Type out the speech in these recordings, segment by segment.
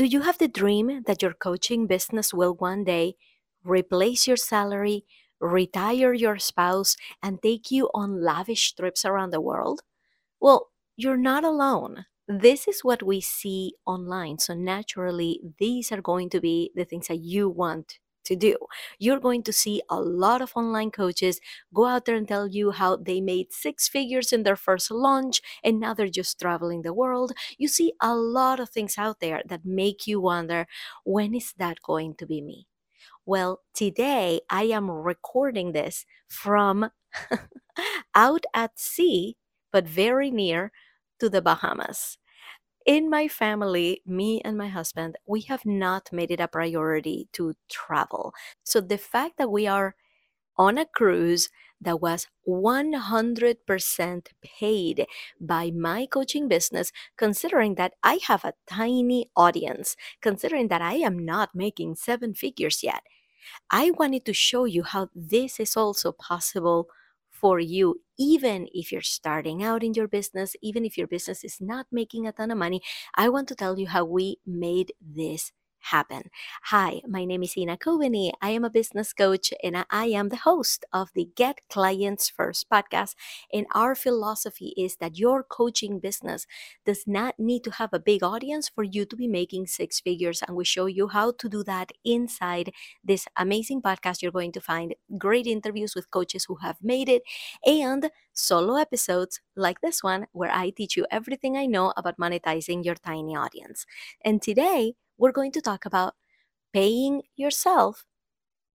Do you have the dream that your coaching business will one day replace your salary, retire your spouse, and take you on lavish trips around the world? Well, you're not alone. This is what we see online. So, naturally, these are going to be the things that you want to do. You're going to see a lot of online coaches go out there and tell you how they made six figures in their first launch and now they're just traveling the world. You see a lot of things out there that make you wonder when is that going to be me? Well, today I am recording this from out at sea, but very near to the Bahamas. In my family, me and my husband, we have not made it a priority to travel. So the fact that we are on a cruise that was 100% paid by my coaching business, considering that I have a tiny audience, considering that I am not making seven figures yet. I wanted to show you how this is also possible for you, even if you're starting out in your business, even if your business is not making a ton of money. I want to tell you how we made this happen. Hi, my name is Ina Coveney. I am a business coach and I am the host of the Get Clients First podcast. And our philosophy is that your coaching business does not need to have a big audience for you to be making six figures. And we show you how to do that inside this amazing podcast. You're going to find great interviews with coaches who have made it and solo episodes like this one, where I teach you everything I know about monetizing your tiny audience. And today, we're going to talk about paying yourself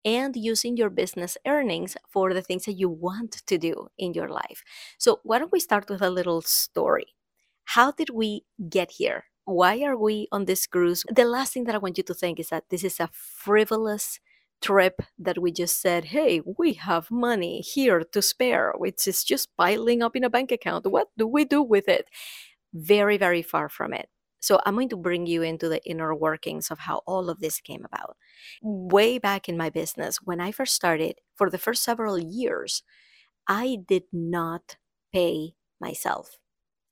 and using your business earnings for the things that you want to do in your life. So, why don't we start with a little story? How did we get here? Why are we on this cruise? The last thing that I want you to think is that this is a frivolous trip that we just said, hey, we have money here to spare, which is just piling up in a bank account. What do we do with it? Very, very far from it. So I'm going to bring you into the inner workings of how all of this came about. Way back in my business, when I first started, for the first several years, I did not pay myself.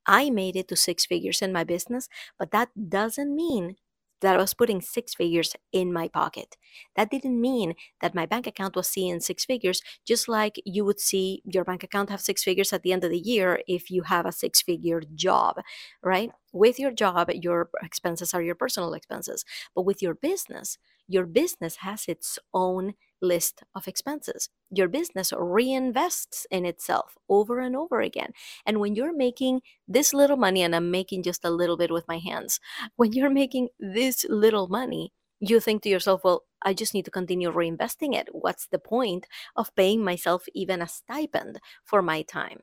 I made it to six figures in my business, but that doesn't mean that I was putting six figures in my pocket. That didn't mean that my bank account was seeing six figures, just like you would see your bank account have six figures at the end of the year if you have a six figure job, right? With your job, your expenses are your personal expenses. But with your business, your business has its own list of expenses. Your business reinvests in itself over and over again. And when you're making this little money, and I'm making just a little bit with my hands, when you're making this little money, you think to yourself, well, I just need to continue reinvesting it. What's the point of paying myself even a stipend for my time?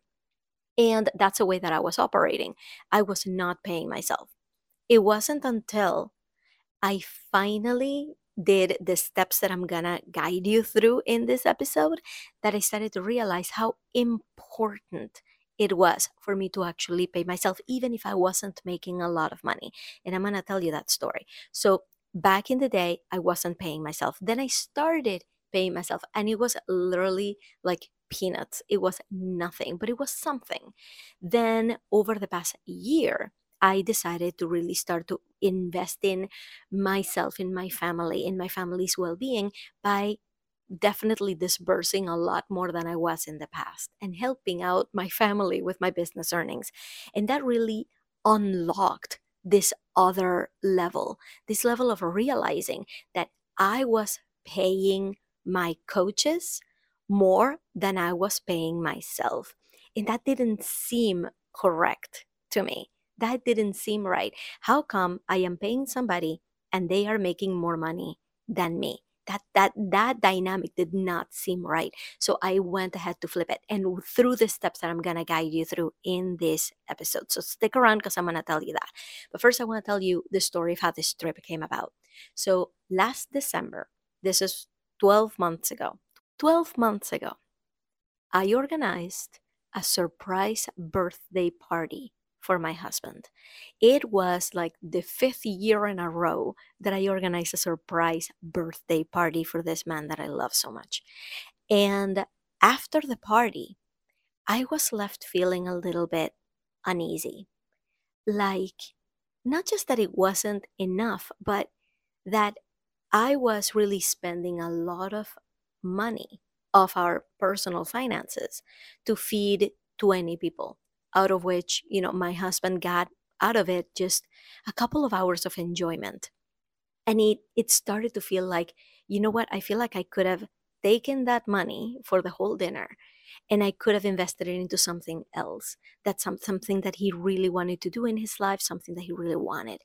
And that's the way that I was operating. I was not paying myself. It wasn't until I finally did the steps that I'm gonna guide you through in this episode that I started to realize how important it was for me to actually pay myself, even if I wasn't making a lot of money. And I'm gonna tell you that story. So, back in the day, I wasn't paying myself. Then I started paying myself, and it was literally like peanuts. It was nothing, but it was something. Then, over the past year, I decided to really start to invest in myself, in my family, in my family's well being by definitely disbursing a lot more than I was in the past and helping out my family with my business earnings. And that really unlocked this other level, this level of realizing that I was paying my coaches more than I was paying myself. And that didn't seem correct to me that didn't seem right. How come I am paying somebody and they are making more money than me? That that that dynamic did not seem right. So I went ahead to flip it and through the steps that I'm gonna guide you through in this episode. So stick around because I'm gonna tell you that. But first I want to tell you the story of how this trip came about. So last December, this is 12 months ago. 12 months ago, I organized a surprise birthday party for my husband. It was like the fifth year in a row that I organized a surprise birthday party for this man that I love so much. And after the party, I was left feeling a little bit uneasy. Like not just that it wasn't enough, but that I was really spending a lot of money of our personal finances to feed 20 people, out of which, you know, my husband got out of it just a couple of hours of enjoyment. And it, it started to feel like, you know what, I feel like I could have taken that money for the whole dinner and I could have invested it into something else. That's some, something that he really wanted to do in his life, something that he really wanted.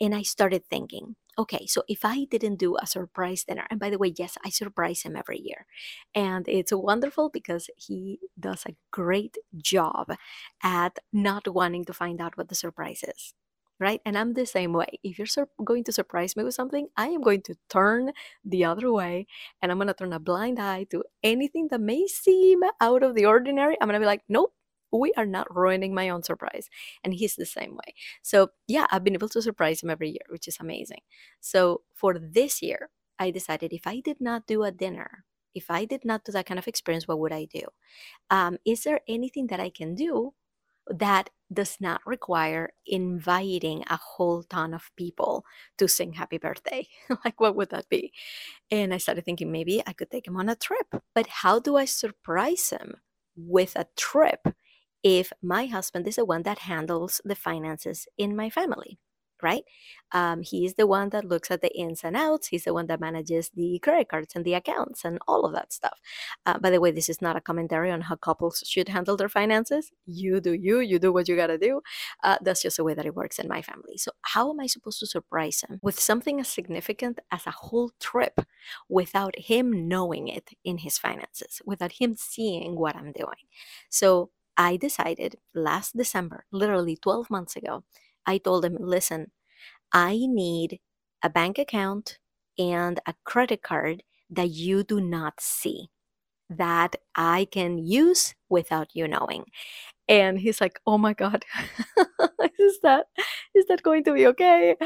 And I started thinking, okay, so if I didn't do a surprise dinner, and by the way, yes, I surprise him every year. And it's wonderful because he does a great job at not wanting to find out what the surprise is right? And I'm the same way. If you're sur- going to surprise me with something, I am going to turn the other way and I'm going to turn a blind eye to anything that may seem out of the ordinary. I'm going to be like, nope. We are not ruining my own surprise. And he's the same way. So, yeah, I've been able to surprise him every year, which is amazing. So, for this year, I decided if I did not do a dinner, if I did not do that kind of experience, what would I do? Um, is there anything that I can do that does not require inviting a whole ton of people to sing happy birthday. like, what would that be? And I started thinking maybe I could take him on a trip. But how do I surprise him with a trip if my husband is the one that handles the finances in my family? right? Um, he's the one that looks at the ins and outs. He's the one that manages the credit cards and the accounts and all of that stuff. Uh, by the way, this is not a commentary on how couples should handle their finances. You do you, you do what you got to do. Uh, that's just the way that it works in my family. So, how am I supposed to surprise him with something as significant as a whole trip without him knowing it in his finances, without him seeing what I'm doing? So, I decided last December, literally 12 months ago, I told him, listen, I need a bank account and a credit card that you do not see that I can use without you knowing. And he's like, "Oh my god, is that is that going to be okay?"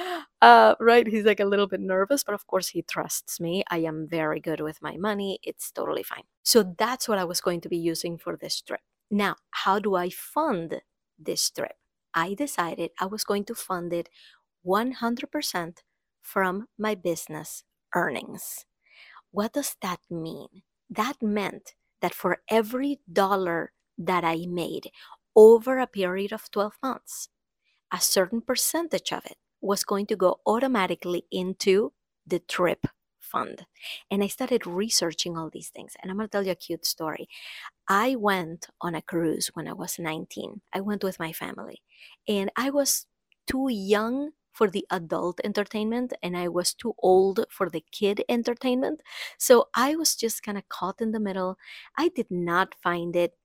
Uh, right? He's like a little bit nervous, but of course he trusts me. I am very good with my money. It's totally fine. So that's what I was going to be using for this trip. Now, how do I fund this trip? I decided I was going to fund it 100% from my business earnings. What does that mean? That meant that for every dollar that I made over a period of 12 months, a certain percentage of it was going to go automatically into the trip fund. And I started researching all these things. And I'm going to tell you a cute story. I went on a cruise when I was 19. I went with my family, and I was too young for the adult entertainment and I was too old for the kid entertainment. So I was just kind of caught in the middle. I did not find it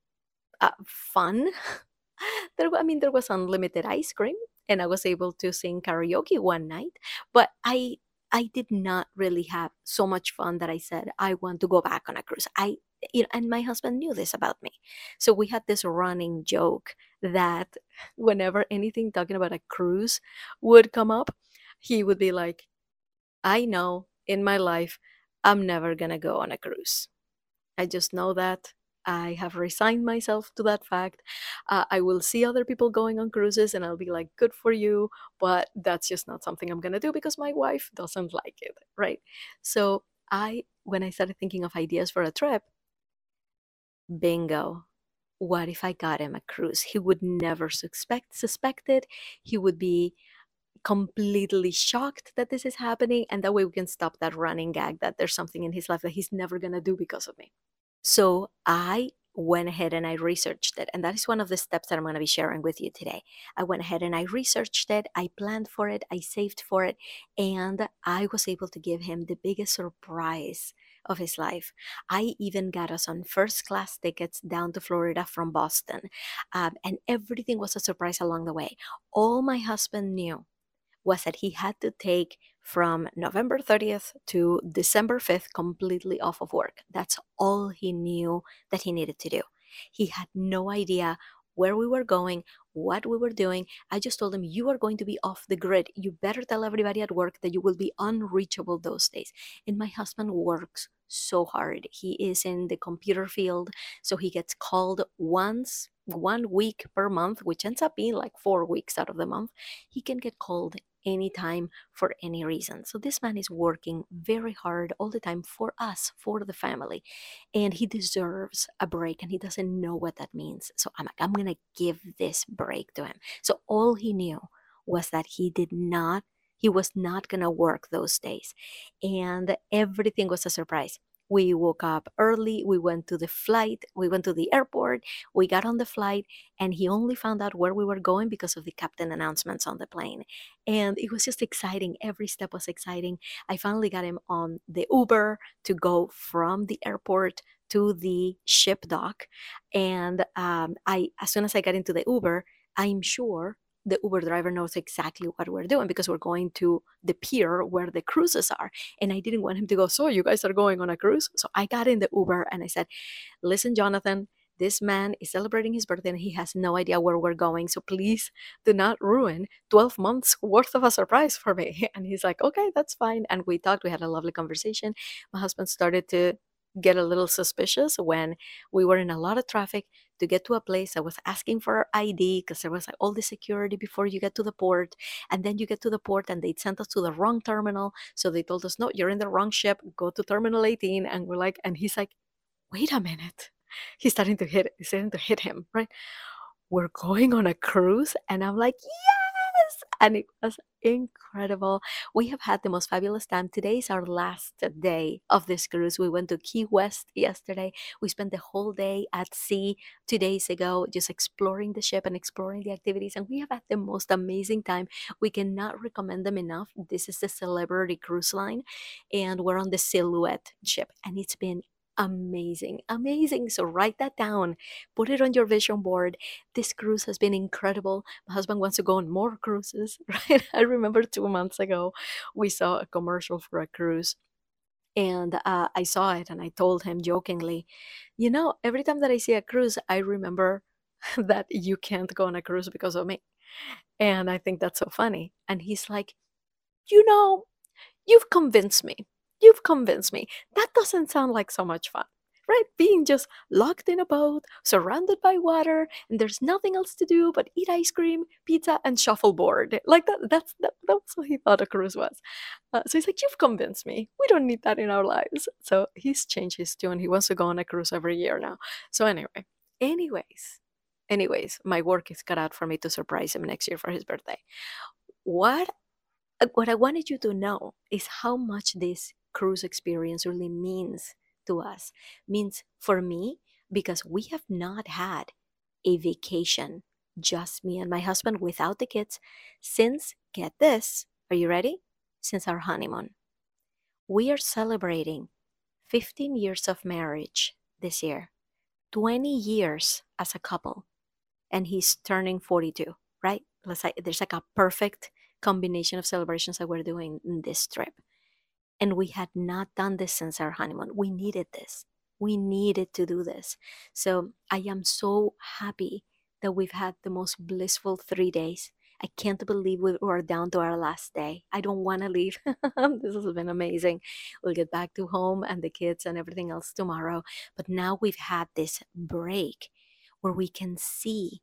uh, fun. there, I mean, there was unlimited ice cream and I was able to sing karaoke one night, but I I did not really have so much fun that I said I want to go back on a cruise. I you know, and my husband knew this about me. So we had this running joke that whenever anything talking about a cruise would come up, he would be like, I know in my life I'm never going to go on a cruise. I just know that. I have resigned myself to that fact. Uh, I will see other people going on cruises and I'll be like, good for you. But that's just not something I'm going to do because my wife doesn't like it. Right. So I, when I started thinking of ideas for a trip, bingo. What if I got him a cruise? He would never suspect suspect it. He would be completely shocked that this is happening and that way we can stop that running gag that there's something in his life that he's never going to do because of me so I went ahead and I researched it. And that is one of the steps that I'm going to be sharing with you today. I went ahead and I researched it, I planned for it, I saved for it, and I was able to give him the biggest surprise of his life. I even got us on first class tickets down to Florida from Boston. Um, and everything was a surprise along the way. All my husband knew was that he had to take from November 30th to December 5th completely off of work. That's all he knew that he needed to do. He had no idea where we were going, what we were doing. I just told him, You are going to be off the grid. You better tell everybody at work that you will be unreachable those days. And my husband works so hard. He is in the computer field, so he gets called once, one week per month, which ends up being like four weeks out of the month. He can get called anytime for any reason. So this man is working very hard all the time for us, for the family, and he deserves a break and he doesn't know what that means. So I'm like, I'm going to give this break to him. So all he knew was that he did not he was not going to work those days and everything was a surprise we woke up early we went to the flight we went to the airport we got on the flight and he only found out where we were going because of the captain announcements on the plane. And it was just exciting every step was exciting. I finally got him on the uber to go from the airport to the ship dock. And um, i as soon as i got into the uber i'm sure the Uber driver knows exactly what we're doing because we're going to the pier where the cruises are. And I didn't want him to go, So you guys are going on a cruise? So I got in the Uber and I said, Listen, Jonathan, this man is celebrating his birthday and he has no idea where we're going. So please do not ruin 12 months worth of a surprise for me. And he's like, Okay, that's fine. And we talked, we had a lovely conversation. My husband started to get a little suspicious when we were in a lot of traffic to get to a place. I was asking for our ID because there was like all the security before you get to the port. And then you get to the port and they sent us to the wrong terminal. So they told us, no, you're in the wrong ship. Go to terminal 18. And we're like, and he's like, wait a minute. He's starting to hit, he's starting to hit him, right? We're going on a cruise. And I'm like, yeah and it was incredible. We have had the most fabulous time. Today is our last day of this cruise. We went to Key West yesterday. We spent the whole day at sea two days ago, just exploring the ship and exploring the activities. And we have had the most amazing time. We cannot recommend them enough. This is the Celebrity Cruise Line, and we're on the Silhouette ship, and it's been amazing, amazing. So write that down, put it on your vision board. This cruise has been incredible. My husband wants to go on more cruises, right? I remember two months ago we saw a commercial for a cruise. And uh, I saw it and I told him jokingly, you know, every time that I see a cruise, I remember that you can't go on a cruise because of me. And I think that's so funny. And he's like, you know, you've convinced me. You've convinced me. That doesn't sound like so much fun, right? Being just locked in a boat, surrounded by water, and there's nothing else to do but eat ice cream, pizza, and shuffleboard. Like that, that's that, that's what he thought a cruise was. Uh, so he's like, You've convinced me. We don't need that in our lives. So he's changed his tune. He wants to go on a cruise every year now. So, anyway, anyways, anyways, my work is cut out for me to surprise him next year for his birthday. What what I wanted you to know is how much this cruise experience really means to us means for me because we have not had a vacation just me and my husband without the kids since get this are you ready? Since our honeymoon. We are celebrating 15 years of marriage this year 20 years as a couple and he's turning 42 right? There's like a perfect combination of celebrations that we're doing in this trip and we had not done this since our honeymoon. We needed this. We needed to do this. So I am so happy that we've had the most blissful three days. I can't believe we are down to our last day. I don't want to leave. this has been amazing. We'll get back to home and the kids and everything else tomorrow. But now we've had this break where we can see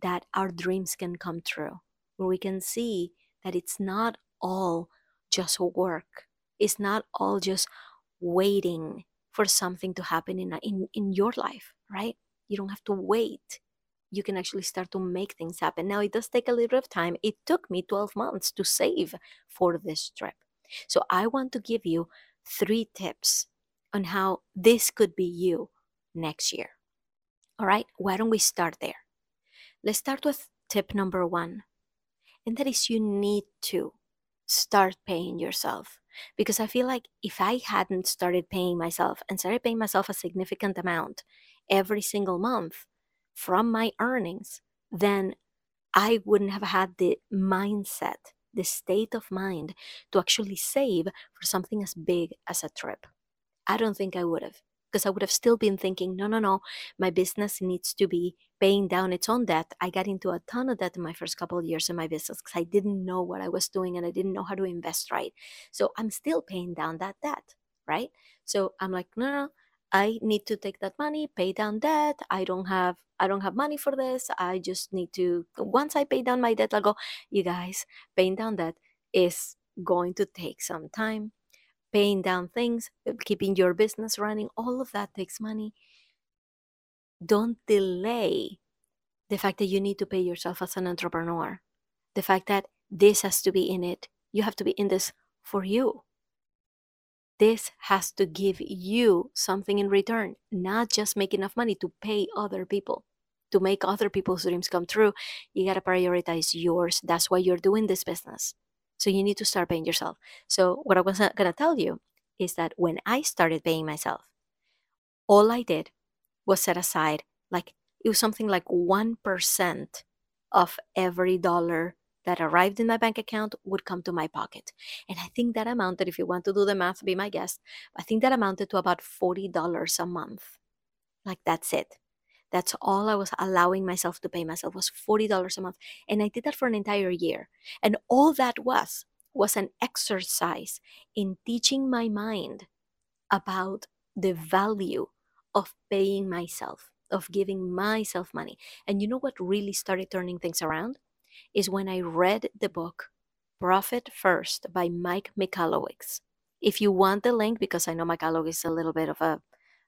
that our dreams can come true, where we can see that it's not all just work, it's not all just waiting for something to happen in, in, in your life, right? You don't have to wait. You can actually start to make things happen. Now, it does take a little bit of time. It took me 12 months to save for this trip. So, I want to give you three tips on how this could be you next year. All right, why don't we start there? Let's start with tip number one, and that is you need to start paying yourself because I feel like if I hadn't started paying myself and started paying myself a significant amount every single month from my earnings, then I wouldn't have had the mindset, the state of mind to actually save for something as big as a trip. I don't think I would have because I would have still been thinking, no, no, no, my business needs to be paying down its own debt. I got into a ton of debt in my first couple of years in my business because I didn't know what I was doing and I didn't know how to invest right. So I'm still paying down that debt. right? So I'm like, no, no, I need to take that money, pay down debt. I don't have I don't have money for this. I just need to once I pay down my debt, I'll go, you guys, paying down debt is going to take some time. Paying down things, uh, keeping your business running, all of that takes money. Don't delay the fact that you need to pay yourself as an entrepreneur. The fact that this has to be in it. You have to be in this for you this has to give you something in return, not just make enough money to pay other people. To make other people's dreams come true, you got to prioritize yours. That's why you're doing this business. So you need to start paying yourself. So, what I was uh, going to tell you is that when I started paying myself, all I did was set aside like it was something like 1% of every dollar that arrived in my bank account would come to my pocket. And I think that amounted, if you want to do the math, be my guest, I think that amounted to about $40 a month. Like that's it. That's all I was allowing myself to pay myself was $40 a month. And I did that for an entire year. And all that was was an exercise in teaching my mind about the value of paying myself, of giving myself money. And you know what really started turning things around? is when I read the book Profit First by Mike Michalowicz. If you want the link, because I know Michalowicz is a little bit of a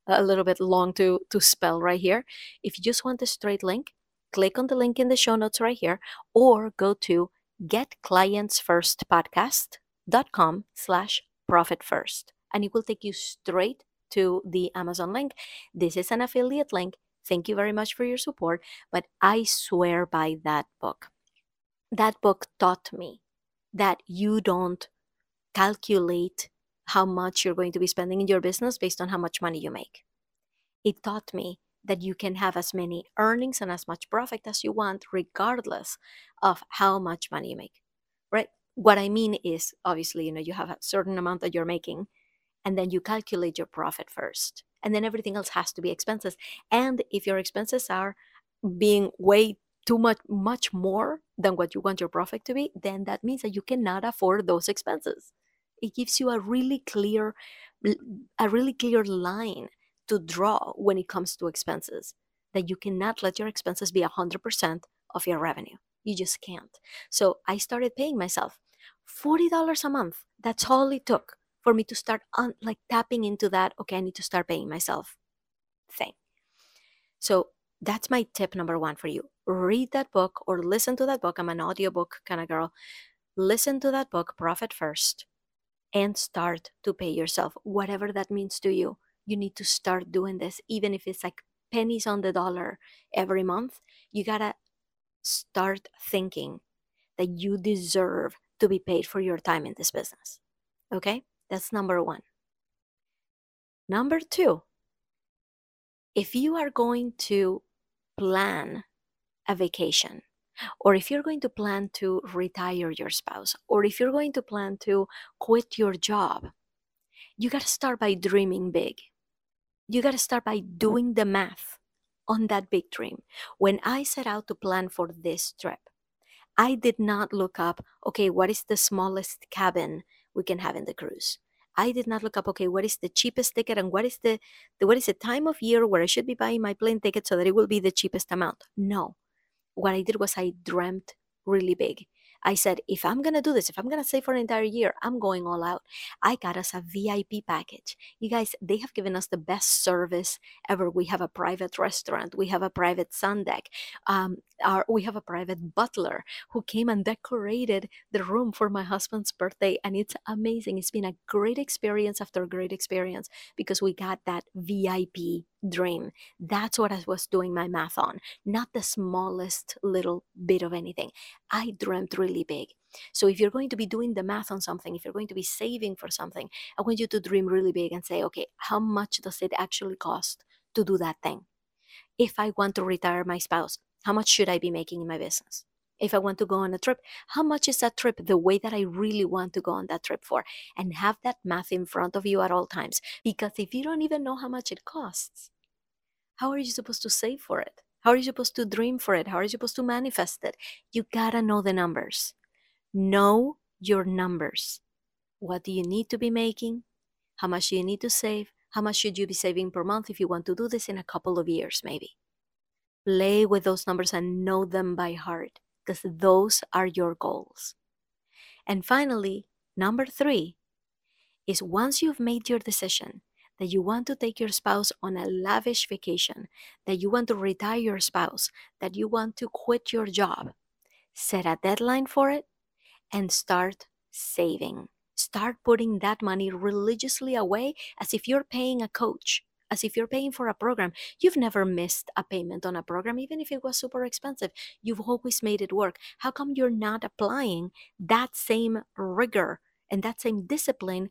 a little bit long to to spell right here. If you just want the straight link, click on the link in the show notes right here, or go to getclientsfirstpodcast.com slash profit first. And it will take you straight to the Amazon link. This is an affiliate link. Thank you very much for your support, but I swear by that book that book taught me that you don't calculate how much you're going to be spending in your business based on how much money you make. It taught me that you can have as many earnings and as much profit as you want, regardless of how much money you make. Right? What I mean is obviously, you know, you have a certain amount that you're making, and then you calculate your profit first. And then everything else has to be expenses. And if your expenses are being way too much much more than what you want your profit to be then that means that you cannot afford those expenses it gives you a really clear a really clear line to draw when it comes to expenses that you cannot let your expenses be 100% of your revenue you just can't so i started paying myself $40 a month that's all it took for me to start un- like tapping into that okay i need to start paying myself thing so that's my tip number one for you. Read that book or listen to that book. I'm an audiobook kind of girl. Listen to that book, Profit First, and start to pay yourself, whatever that means to you. You need to start doing this, even if it's like pennies on the dollar every month. You gotta start thinking that you deserve to be paid for your time in this business. Okay? That's number one. Number two, if you are going to plan a vacation, or if you're going to plan to retire your spouse, or if you're going to plan to quit your job, you got to start by dreaming big. You got to start by doing the math on that big dream. When I set out to plan for this trip, I did not look up, okay, what is the smallest cabin we can have in the cruise? I did not look up, okay, what is the cheapest ticket and what is the, the what is the time of year where I should be buying my plane ticket so that it will be the cheapest amount. No. What I did was I dreamt really big. I said, if I'm going to do this, if I'm going to save for an entire year, I'm going all out. I got us a VIP package. You guys, they have given us the best service ever. We have a private restaurant, we have a private sun deck, um, our, we have a private butler who came and decorated the room for my husband's birthday. And it's amazing. It's been a great experience after a great experience because we got that VIP dream. That's what I was doing my math on, not the smallest little bit of anything. I dreamt really big. So if you're going to be doing the math on something, if you're going to be saving for something, I want you to dream really big and say, okay, how much does it actually cost to do that thing? If I want to retire my spouse, how much should I be making in my business? If I want to go on a trip, how much is that trip the way that I really want to go on that trip for? And have that math in front of you at all times. Because if you don't even know how much it costs, how are you supposed to save for it? How are you supposed to dream for it? How are you supposed to manifest it? You gotta know the numbers. Know your numbers. What do you need to be making? How much do you need to save? How much should you be saving per month if you want to do this in a couple of years, maybe? Play with those numbers and know them by heart because those are your goals. And finally, number three is once you've made your decision that you want to take your spouse on a lavish vacation, that you want to retire your spouse, that you want to quit your job, set a deadline for it and start saving. Start putting that money religiously away as if you're paying a coach, as if you're paying for a program. You've never missed a payment on a program, even if it was super expensive. You've always made it work. How come you're not applying that same rigor and that same discipline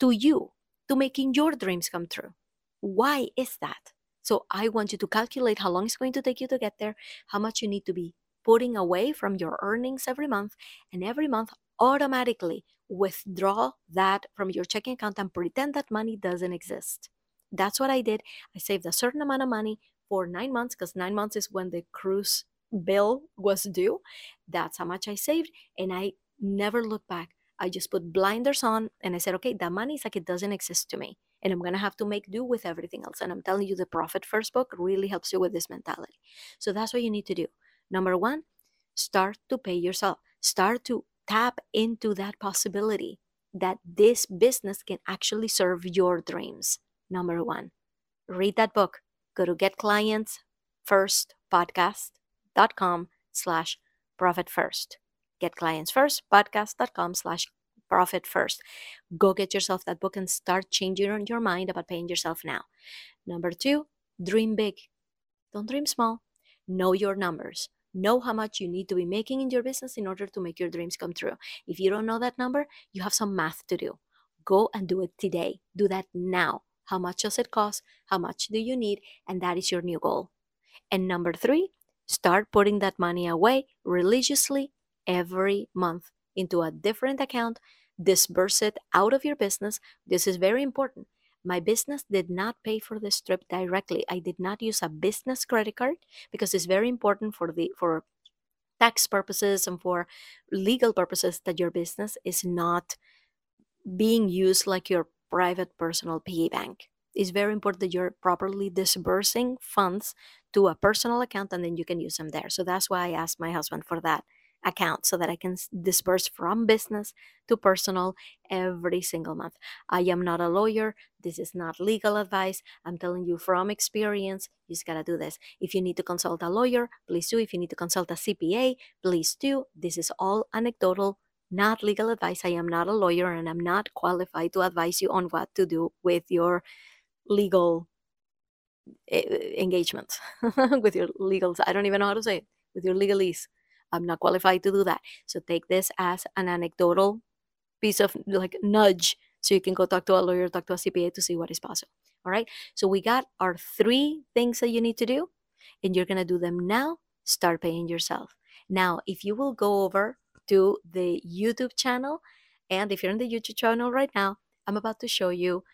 to you, to making your dreams come true? Why is that? So I want you to calculate how long it's going to take you to get there, how much you need to be putting away from your earnings every month, and every month automatically withdraw that from your checking account and pretend that money doesn't exist. That's what I did. I saved a certain amount of money for nine months because nine months is when the cruise bill was due. That's how much I saved. And I never looked back. I just put blinders on and I said, okay, that money is like it doesn't exist to me. And I'm going to have to make do with everything else. And I'm telling you, the Profit First book really helps you with this mentality. So that's what you need to do. Number one, start to pay yourself. Start to tap into that possibility that this business can actually serve your dreams. Number one, read that book. Go to getclientsfirstpodcast.com slash profit first. Getclientsfirstpodcast.com slash profit first. Go get yourself that book and start changing your mind about paying yourself now. Number two, dream big. Don't dream small. Know your numbers know how much you need to be making in your business in order to make your dreams come true. If you don't know that number, you have some math to do. Go and do it today. Do that now. How much does it cost? How much do you need? And that is your new goal. And number three, start putting that money away religiously every month into a different account. Disburse it out of your business. This is very important my business did not pay for this trip directly. I did not use a business credit card because it's very important for the for tax purposes and for legal purposes that your business is not being used like your private personal piggy bank. It's very important that you're properly disbursing funds to a personal account and then you can use them there. So that's why I asked my husband for that account so that I can disperse from business to personal every single month. I am not a lawyer. This is not legal advice. I'm telling you from experience, you just gotta do this. If you need to consult a lawyer, please do. If you need to consult a CPA, please do. This is all anecdotal, not legal advice. I am not a lawyer and I'm not qualified to advise you on what to do with your legal eh, engagement, with your legals. I don't even know how to say it, with your legalese. I'm not qualified to do that. So take this as an anecdotal piece of like nudge so you can go talk to a lawyer, talk to a CPA to see what is possible. All right. So we got our three things that you need to do, and you're going to do them now. Start paying yourself. Now, if you will go over to the YouTube channel, and if you're in the YouTube channel right now, I'm about to show you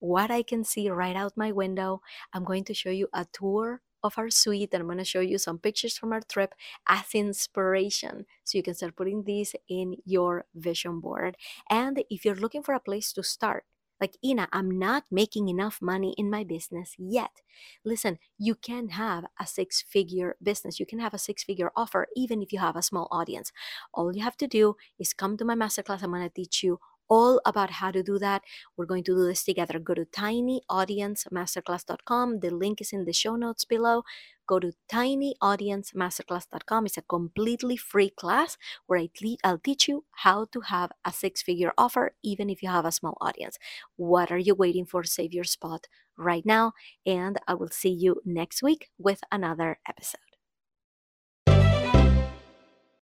what I can see right out my window. I'm going to show you a tour of our suite and I'm going to show you some pictures from our trip as inspiration so you can start putting these in your vision board. And if you're looking for a place to start, like Ina, I'm not making enough money in my business yet. Listen, you can have a six figure business. You can have a six figure offer even if you have a small audience. All you have to do is come to my masterclass. I'm going to teach you all about how to do that. We're going to do this together. Go to tinyaudiencemasterclass.com. The link is in the show notes below. Go to tinyaudiencemasterclass.com. It's a completely free class where I will teach you how to have a six figure offer, even if you have a small audience. What are you waiting for? Save your spot right now. And I will see you next week with another episode.